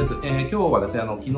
です。えー、今日はですね、あの、昨日、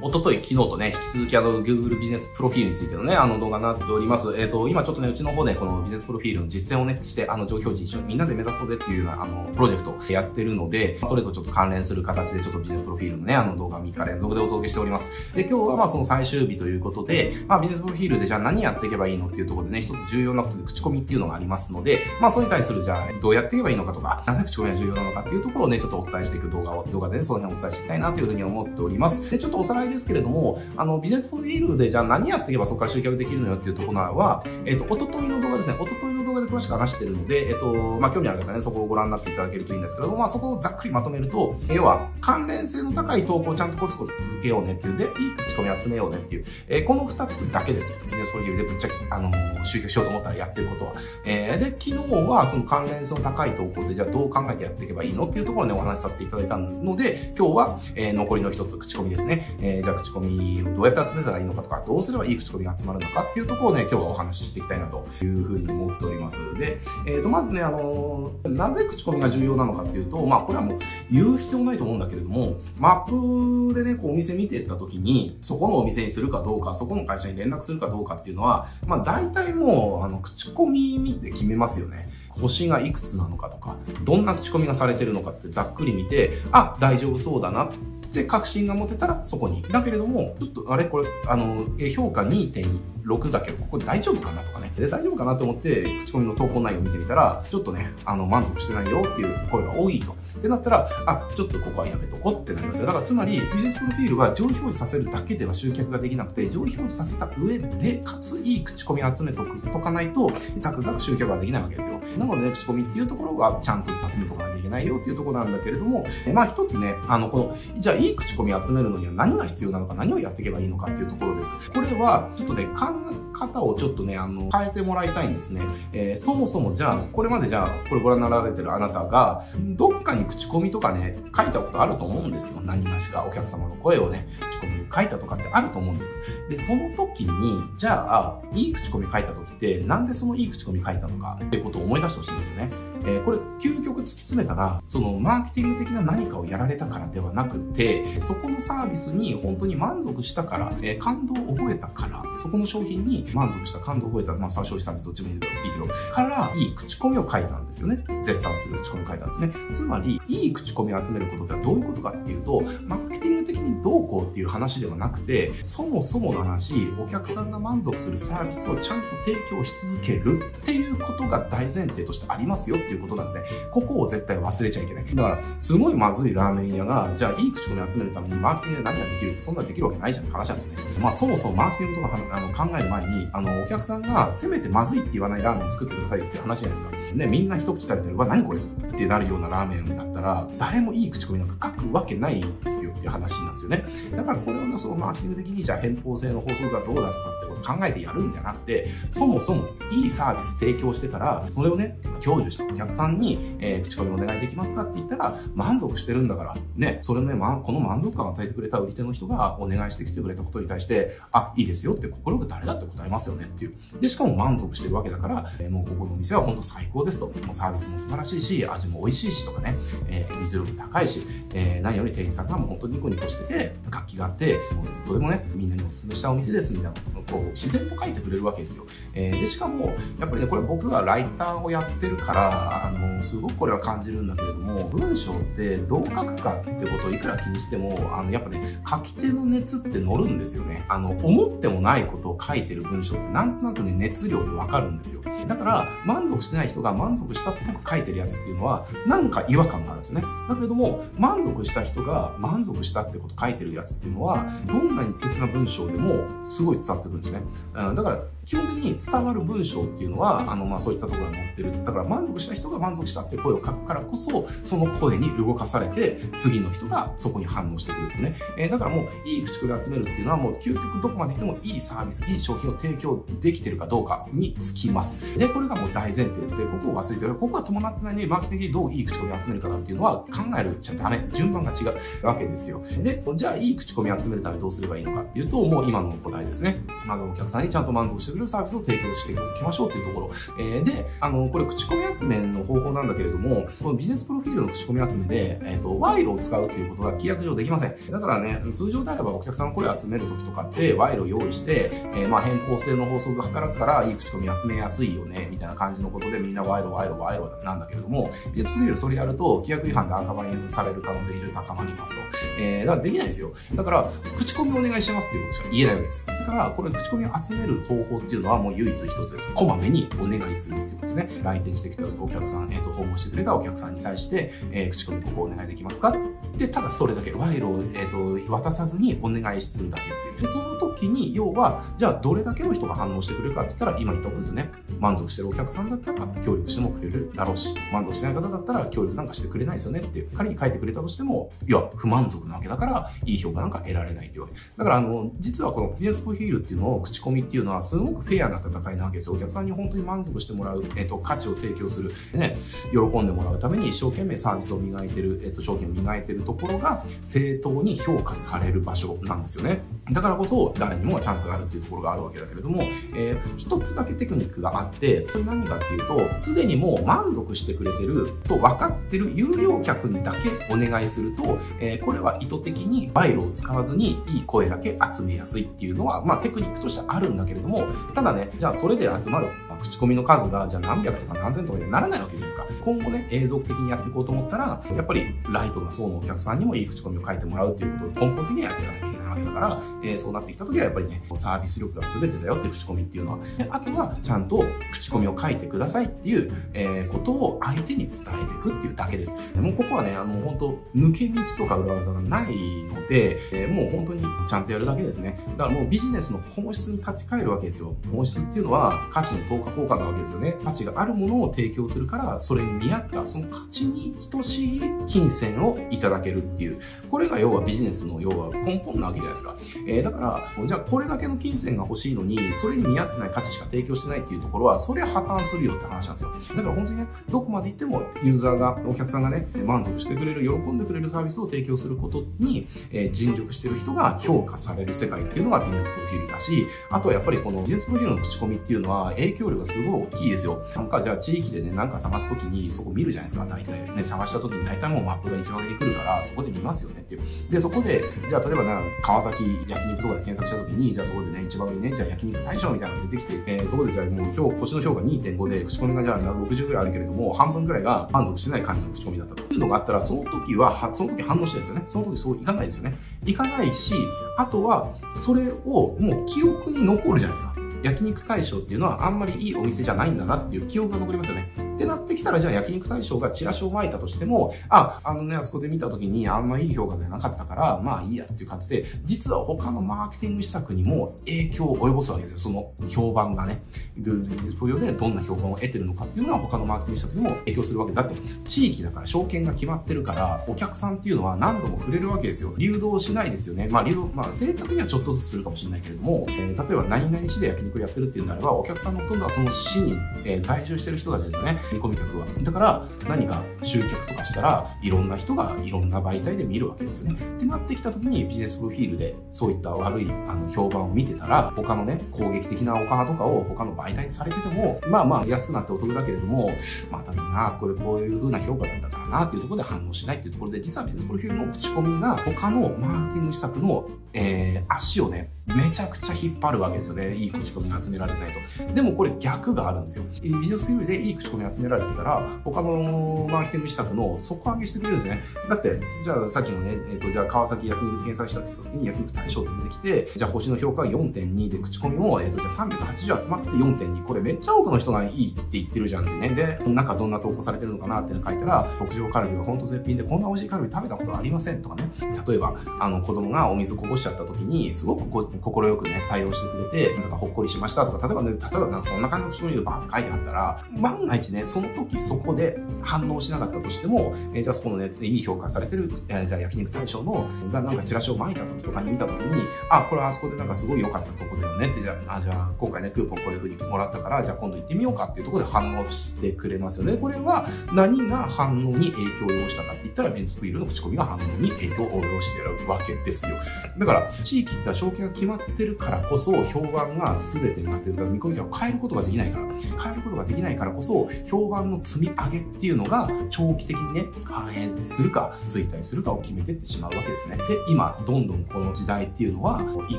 おととい、昨日とね、引き続きあの、Google ビジネスプロフィールについてのね、あの動画になっております。えっ、ー、と、今ちょっとね、うちの方でこのビジネスプロフィールの実践をね、して、あの、上表示一緒にみんなで目指そうぜっていうような、あの、プロジェクトやってるので、それとちょっと関連する形でちょっとビジネスプロフィールのね、あの動画3日連続でお届けしております。で、今日はまあその最終日ということで、まあビジネスプロフィールでじゃあ何やっていけばいいのっていうところでね、一つ重要なことで口コミっていうのがありますので、まあそれに対するじゃあどうやっていけばいいのかとか、なぜ口コミが重要なのかっていうところをね、ちょっとお伝えしていく動画を、動画でね、その辺をお伝えしていきたいなというふうに思っております。で、ちょっとおさらいですけれども、あの、ビジネスフィールでじゃあ何やっていけばそこから集客できるのよっていうところは、えっ、ー、と、おとといの動画ですね、おとといの動画で詳しく話してるので、えっ、ー、と、まあ、興味ある方ね、そこをご覧になっていただけるといいんですけども、まあ、そこをざっくりまとめると、要は、関連性の高い投稿をちゃんとコツコツ続けようねっていう、で、いい口コミ集めようねっていう、えー、この二つだけです。ビジネスフィールでぶっちゃけ、あの、集客しようと思ったらやってることは。えー、で、昨日はその関連性の高い投稿で、じゃあどう考えてやっていけばいいのっていうところをね、お話しさせていただいたので、今日は、えー、残りの一つ、口コミですね。えー、じゃあ口コミをどうやって集めたらいいのかとか、どうすればいい口コミが集まるのかっていうところをね、今日はお話ししていきたいなというふうに思っております。で、えっ、ー、と、まずね、あのー、なぜ口コミが重要なのかっていうと、まあ、これはもう言う必要ないと思うんだけれども、マップでね、こうお店見てった時に、そこのお店にするかどうか、そこの会社に連絡するかどうかっていうのは、まあ、大体もう、あの、口コミ見て決めますよね。星がいくつなのかとか、どんな口コミがされてるのかってざっくり見て、あ、大丈夫そうだなで、確信が持てたらそこに。だけれども、ちょっと、あれこれ、あの、評価2.6だけど、ここ大丈夫かなとかね。で、大丈夫かなと思って、口コミの投稿内容を見てみたら、ちょっとね、あの、満足してないよっていう声が多いと。ってなったら、あ、ちょっとここはやめとこうってなりますよ。だからつまり、ビジネスプロフィールは上位表示させるだけでは集客ができなくて、上位表示させた上で、かついい口コミ集めとくとかないと、ザクザク集客ができないわけですよ。なのでね、口コミっていうところがちゃんと集めとかなきゃいけないよっていうところなんだけれども、まあ一つね、あの、この、じゃあいい口コミ集めるのには何が必要なのか、何をやっていけばいいのかっていうところです。これは、ちょっとね、考え方をちょっとね、あの、変えてもらいたいんですね。えー、そもそもじゃあ、これまでじゃあ、これご覧になられてるあなたが、どっかに口コミとかね、書いたことあると思うんですよ。何がしかお客様の声をね、口コミ書いたとかってあると思うんです。で、その時に、じゃあ、いい口コミ書いた時って、なんでそのいい口コミ書いたのかってことを思い出してほしいんですよね。えー、これ、究極突き詰めたら、そのマーケティング的な何かをやられたからではなくて、そこのサービスに本当に満足したから、えー、感動を覚えたから、そこの商品に満足した感動を覚えた、まあ、消費サービスどっちもいいけど、から、いい口コミを書いたんですよね。絶賛する口コミを書いたんですね。つまり、いい口コミを集めることってどういうことかっていうと、マーケ的にどうこうっていう話ではなくて、そもそもの話、お客さんが満足するサービスをちゃんと提供し続けるっていうことが大前提としてありますよっていうことなんですね。ここを絶対忘れちゃいけない。だから、すごいまずいラーメン屋が、じゃあいい口コミ集めるためにマーケティングで何ができるってそんなできるわけないじゃんって話なんですよね。まあそもそもマーケティングとかあの考える前に、あの、お客さんがせめてまずいって言わないラーメン作ってくださいっていう話じゃないですか。ね、みんな一口食べてる、わ、何これってなるようなラーメンだったら、誰もいい口コミなんか書くわけないんですよっていう話なんですよね。だからこれをそのマーケティング的にじゃあ偏方性の法則がどうだとか考えてやるんじゃなくて、そもそもいいサービス提供してたら、それをね、享受したお客さんに、えー、口コミお願いできますかって言ったら、満足してるんだから、ね、それね、ま、この満足感を与えてくれた売り手の人がお願いしてきてくれたことに対して、あ、いいですよって心く誰だって答えますよねっていう。で、しかも満足してるわけだから、えー、もうここのお店は本当最高ですと。もうサービスも素晴らしいし、味も美味しいしとかね、えー、水量も高いし、えー、何より店員さんがもう本当にニコニコしてて、楽器があって、もうとてもね、みんなにお勧めしたお店ですみたいなこう自然と書いてくれるわけですよ。えー、でしかも、やっぱりね、これ僕がライターをやってるから、あの、すごくこれは感じるんだけれども、文章ってどう書くかってことをいくら気にしても、あの、やっぱね、書き手熱って乗るんですよね。あの、思ってもないことを書いてる文章ってなんとなくね、熱量でわかるんですよ。だから、満足してない人が満足したっぽく書いてるやつっていうのは、なんか違和感があるんですよね。だけれども、満足した人が満足したってこと書いてるやつっていうのは、どんなに切な文章でもすごい伝わってくるんですね。うん、だから、基本的に伝わる文章っていうのは、あの、まあ、そういったところが載ってる。だから満足した人が満足したって声を書くからこそ、その声に動かされて、次の人がそこに反応してくるってね。えー、だからもう、いい口コミ集めるっていうのは、もう究極どこまで行ってもいいサービス、いい商品を提供できてるかどうかにつきます。で、これがもう大前提ですね。ここを忘れて。ここは伴ってないのに、マーケティングにどういい口コミを集めるかなっていうのは考えるじゃダメ。順番が違うわけですよ。で、じゃあいい口コミ集めるためどうすればいいのかっていうと、もう今のお答えですね。まずお客さんにちゃんと満足してくるサービスを提供していきましょうというところ。えー、で、あの、これ口コミ集めの方法なんだけれども、このビジネスプロフィールの口コミ集めで、えっ、ー、と、賄賂を使うっていうことが規約上できません。だからね、通常であればお客さんの声を集めるときとかって賄賂を用意して、えー、まあ変更性の法則が働くからいい口コミ集めやすいよね、みたいな感じのことでみんな賄賂、賄賂、賄賂なんだけれども、ビジネスプロフィールそれやると規約違反で赤羽にされる可能性非常に高まりますと。えー、だからできないんですよ。だから、口コミお願いしますっていうことしか言えないわけですよ。だから、これ口コミを集める方法っっていうのはもう唯一一つです。こまめにお願いするっていうことですね。来店してきたお客さん、えっ、ー、と、訪問してくれたお客さんに対して、えー、口コミここお願いできますか？で、ただそれだけ、賄賂を、えっ、ー、と、渡さずにお願いするだけっていう。で、その時に、要は、じゃあどれだけの人が反応してくれるかって言ったら、今言ったことですよね。満足してるお客さんだったら協力してもくれるだろうし、満足してない方だったら協力なんかしてくれないですよねって仮に書いてくれたとしても、いや、不満足なわけだから、いい評価なんか得られないというわけ。だから、あの、実はこのビジネスプロフィールっていうのを、口コミっていうのは、すごくフェアな戦いなわけですよ。お客さんに本当に満足してもらう、えっ、ー、と、価値を提供する、ね、喜んでもらうために一生懸命サービスを磨いてる、えっ、ー、と、商品を磨いてるところが、正当に評価される場所なんですよね。だからこそ、誰にもチャンスがあるっていうところがあるわけだけれども、えー、一つだけテクニックがあって、これ何かっていうと、すでにもう満足してくれてると分かってる有料客にだけお願いすると、えー、これは意図的に賄賂を使わずにいい声だけ集めやすいっていうのは、まあテクニックとしてあるんだけれども、ただね、じゃあそれで集まる口コミの数が、じゃあ何百とか何千とかにならないわけじゃないですか。今後ね、永続的にやっていこうと思ったら、やっぱりライトな層のお客さんにもいい口コミを書いてもらうっていうことを根本的にはやっていかなきゃいけないけだから、えー、そうなってきた時はやっぱりね、サービス力が全てだよって口コミっていうのは。あとは、ちゃんと口コミを書いてくださいっていう、えー、ことを相手に伝えていくっていうだけです。もうここはね、あの、本当抜け道とか裏技がないので、えー、もう本当にちゃんとやるだけですね。だからもうビジネスの本質に立ち返るわけですよ。本質っていうのは価値の等価交換なわけですよね。価値があるものを提供するから、それに見合った、その価値に等しい金銭をいただけるっていう。これが要はビジネスの要は根本なわけじゃゃないですか。えー、だから、じゃあこれだけの金銭が欲しいのに、それに見合ってない価値しか提供してないっていうところは、それ破綻するよって話なんですよ。だから本当にね、どこまで行ってもユーザーが、お客さんがね、満足してくれる、喜んでくれるサービスを提供することに、えー、尽力してる人が評価される世界っていうのがビジネスプロフィールだし、あとはやっぱりこのビジネスプロフィールの口コミっていうのは影響力がすごい大きいですよ。なんかじゃあ地域でね、なんか探すときにそこ見るじゃないですか、大体。ね、探したときに大体もうマップが一番上に来るから、そこで見ますよねっていう。で、そこで、じゃあ例えばな、川崎焼肉とかで検索したときに、じゃあそこでね、一番上にね、じゃあ焼肉大賞みたいなのが出てきて、えー、そこでじゃあもう今日、星の評価2.5で、口コミがじゃあ60ぐらいあるけれども、半分ぐらいが満足してない感じの口コミだったというのがあったら、その時は、その時反応してるんですよね。その時そういかないですよね。いかないし、あとは、それをもう記憶に残るじゃないですか。焼肉大賞っていうのはあんまりいいお店じゃないんだなっていう記憶が残りますよね。ってなってきたら、じゃあ焼肉大将がチラシを巻いたとしても、あ、あのね、あそこで見た時にあんまいい評価ではなかったから、まあいいやっていう感じで、実は他のマーケティング施策にも影響を及ぼすわけですよ。その評判がね。Google でどんな評判を得てるのかっていうのは他のマーケティング施策にも影響するわけだって、地域だから証券が決まってるから、お客さんっていうのは何度も触れるわけですよ。流動しないですよね。まあ流動、まあ正確にはちょっとずつするかもしれないけれども、えー、例えば何々市で焼肉をやってるっていうならば、お客さんのほとんどはその市に、えー、在住してる人たちですよね。見込み客は。だから何か集客とかしたらいろんな人がいろんな媒体で見るわけですよね。ってなってきた時にビジネスプロフィールでそういった悪いあの評判を見てたら他のね攻撃的なお花とかを他の媒体にされててもまあまあ安くなってお得だけれどもまあただなあそこでこういう風な評価だったからなっていうところで反応しないっていうところで実はビジネスプロフィールの口コミが他のマーケティング施策の、えー、足をねめちゃくちゃ引っ張るわけですよね。いい口コミが集められてないと。でもこれ逆があるんですよ。ビジネスピールでいい口コミ集められてたら、他のマーケティング施策の底上げしてくれるんですね。だって、じゃあさっきのね、えっ、ー、と、じゃあ川崎焼肉検索したって時に焼肉対象って出てきて、じゃあ星の評価が4.2で口コミも、えっ、ー、と、じゃあ380集まってて4.2。これめっちゃ多くの人がいいって言ってるじゃんってね。で、中どんな投稿されてるのかなって書いたら、牧場カルビが本当絶品でこんな美味しいカルビ食べたことありませんとかね。例えば、あの子供がお水こぼしちゃった時に、すごく心よくね、対応してくれて、なんかほっこりしましたとか、例えばね、例えばなんかそんな感じの口コミでバーって書いてあったら、万が一ね、その時そこで反応しなかったとしても、えー、じゃあそこのね、いい評価されてる、えー、じゃあ焼肉大賞の、がなんかチラシを巻いた時とかに見た時に、あ、これあそこでなんかすごい良かったとこだよねって、じゃあ、じゃあ今回ね、クーポンこういう風にもらったから、じゃあ今度行ってみようかっていうところで反応してくれますよね。これは何が反応に影響を及ぼしたかって言ったら、ベンツプイルの口コミが反応に影響を及ぼしてるわけですよ。だかから、地域って正気が決まってるからこそ、評判が全てになってるから、見込み客を変えることができないから、変えることができないからこそ、評判の積み上げっていうのが、長期的にね、反映するか、衰退するかを決めてってしまうわけですね。で、今、どんどんこの時代っていうのは、一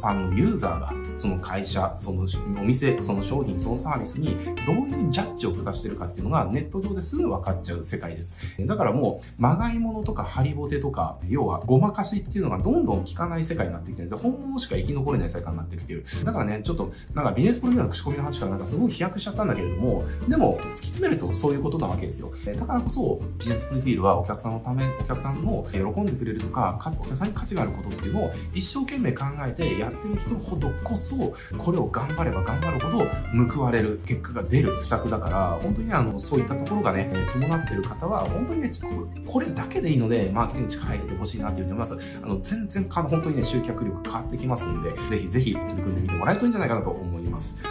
般のユーザーが、その会社、そのお店、その商品、そのサービスに、どういうジャッジを下してるかっていうのが、ネット上ですぐ分かっちゃう世界です。だからもう、まがいものとかハリボテとか、要はごまかしっていうのがどんどん効かない世界になってきてるんで本物しか生き残れない世界になってきてる。だからね、ちょっと、なんかビジネスプロフィールの口コミの話からなんかすごい飛躍しちゃったんだけれども、でも、突き詰めるとそういうことなわけですよ。だからこそ、ビジネスプロフィールはお客さんのため、お客さんの喜んでくれるとか、お客さんに価値があることっていうのを一生懸命考えてやってる人ほどこそ、これを頑張れば頑張るほど報われる結果が出る施策だから、本当にあの、そういったところがね、伴ってる方は、本当にね、これだけでいいので、マーケティング力入れてほしいなというふうに思います。あの、全然、本当にね、集客力変わってきますんで、ぜひぜひ取り組んでみてもらえるといいんじゃないかなと思います。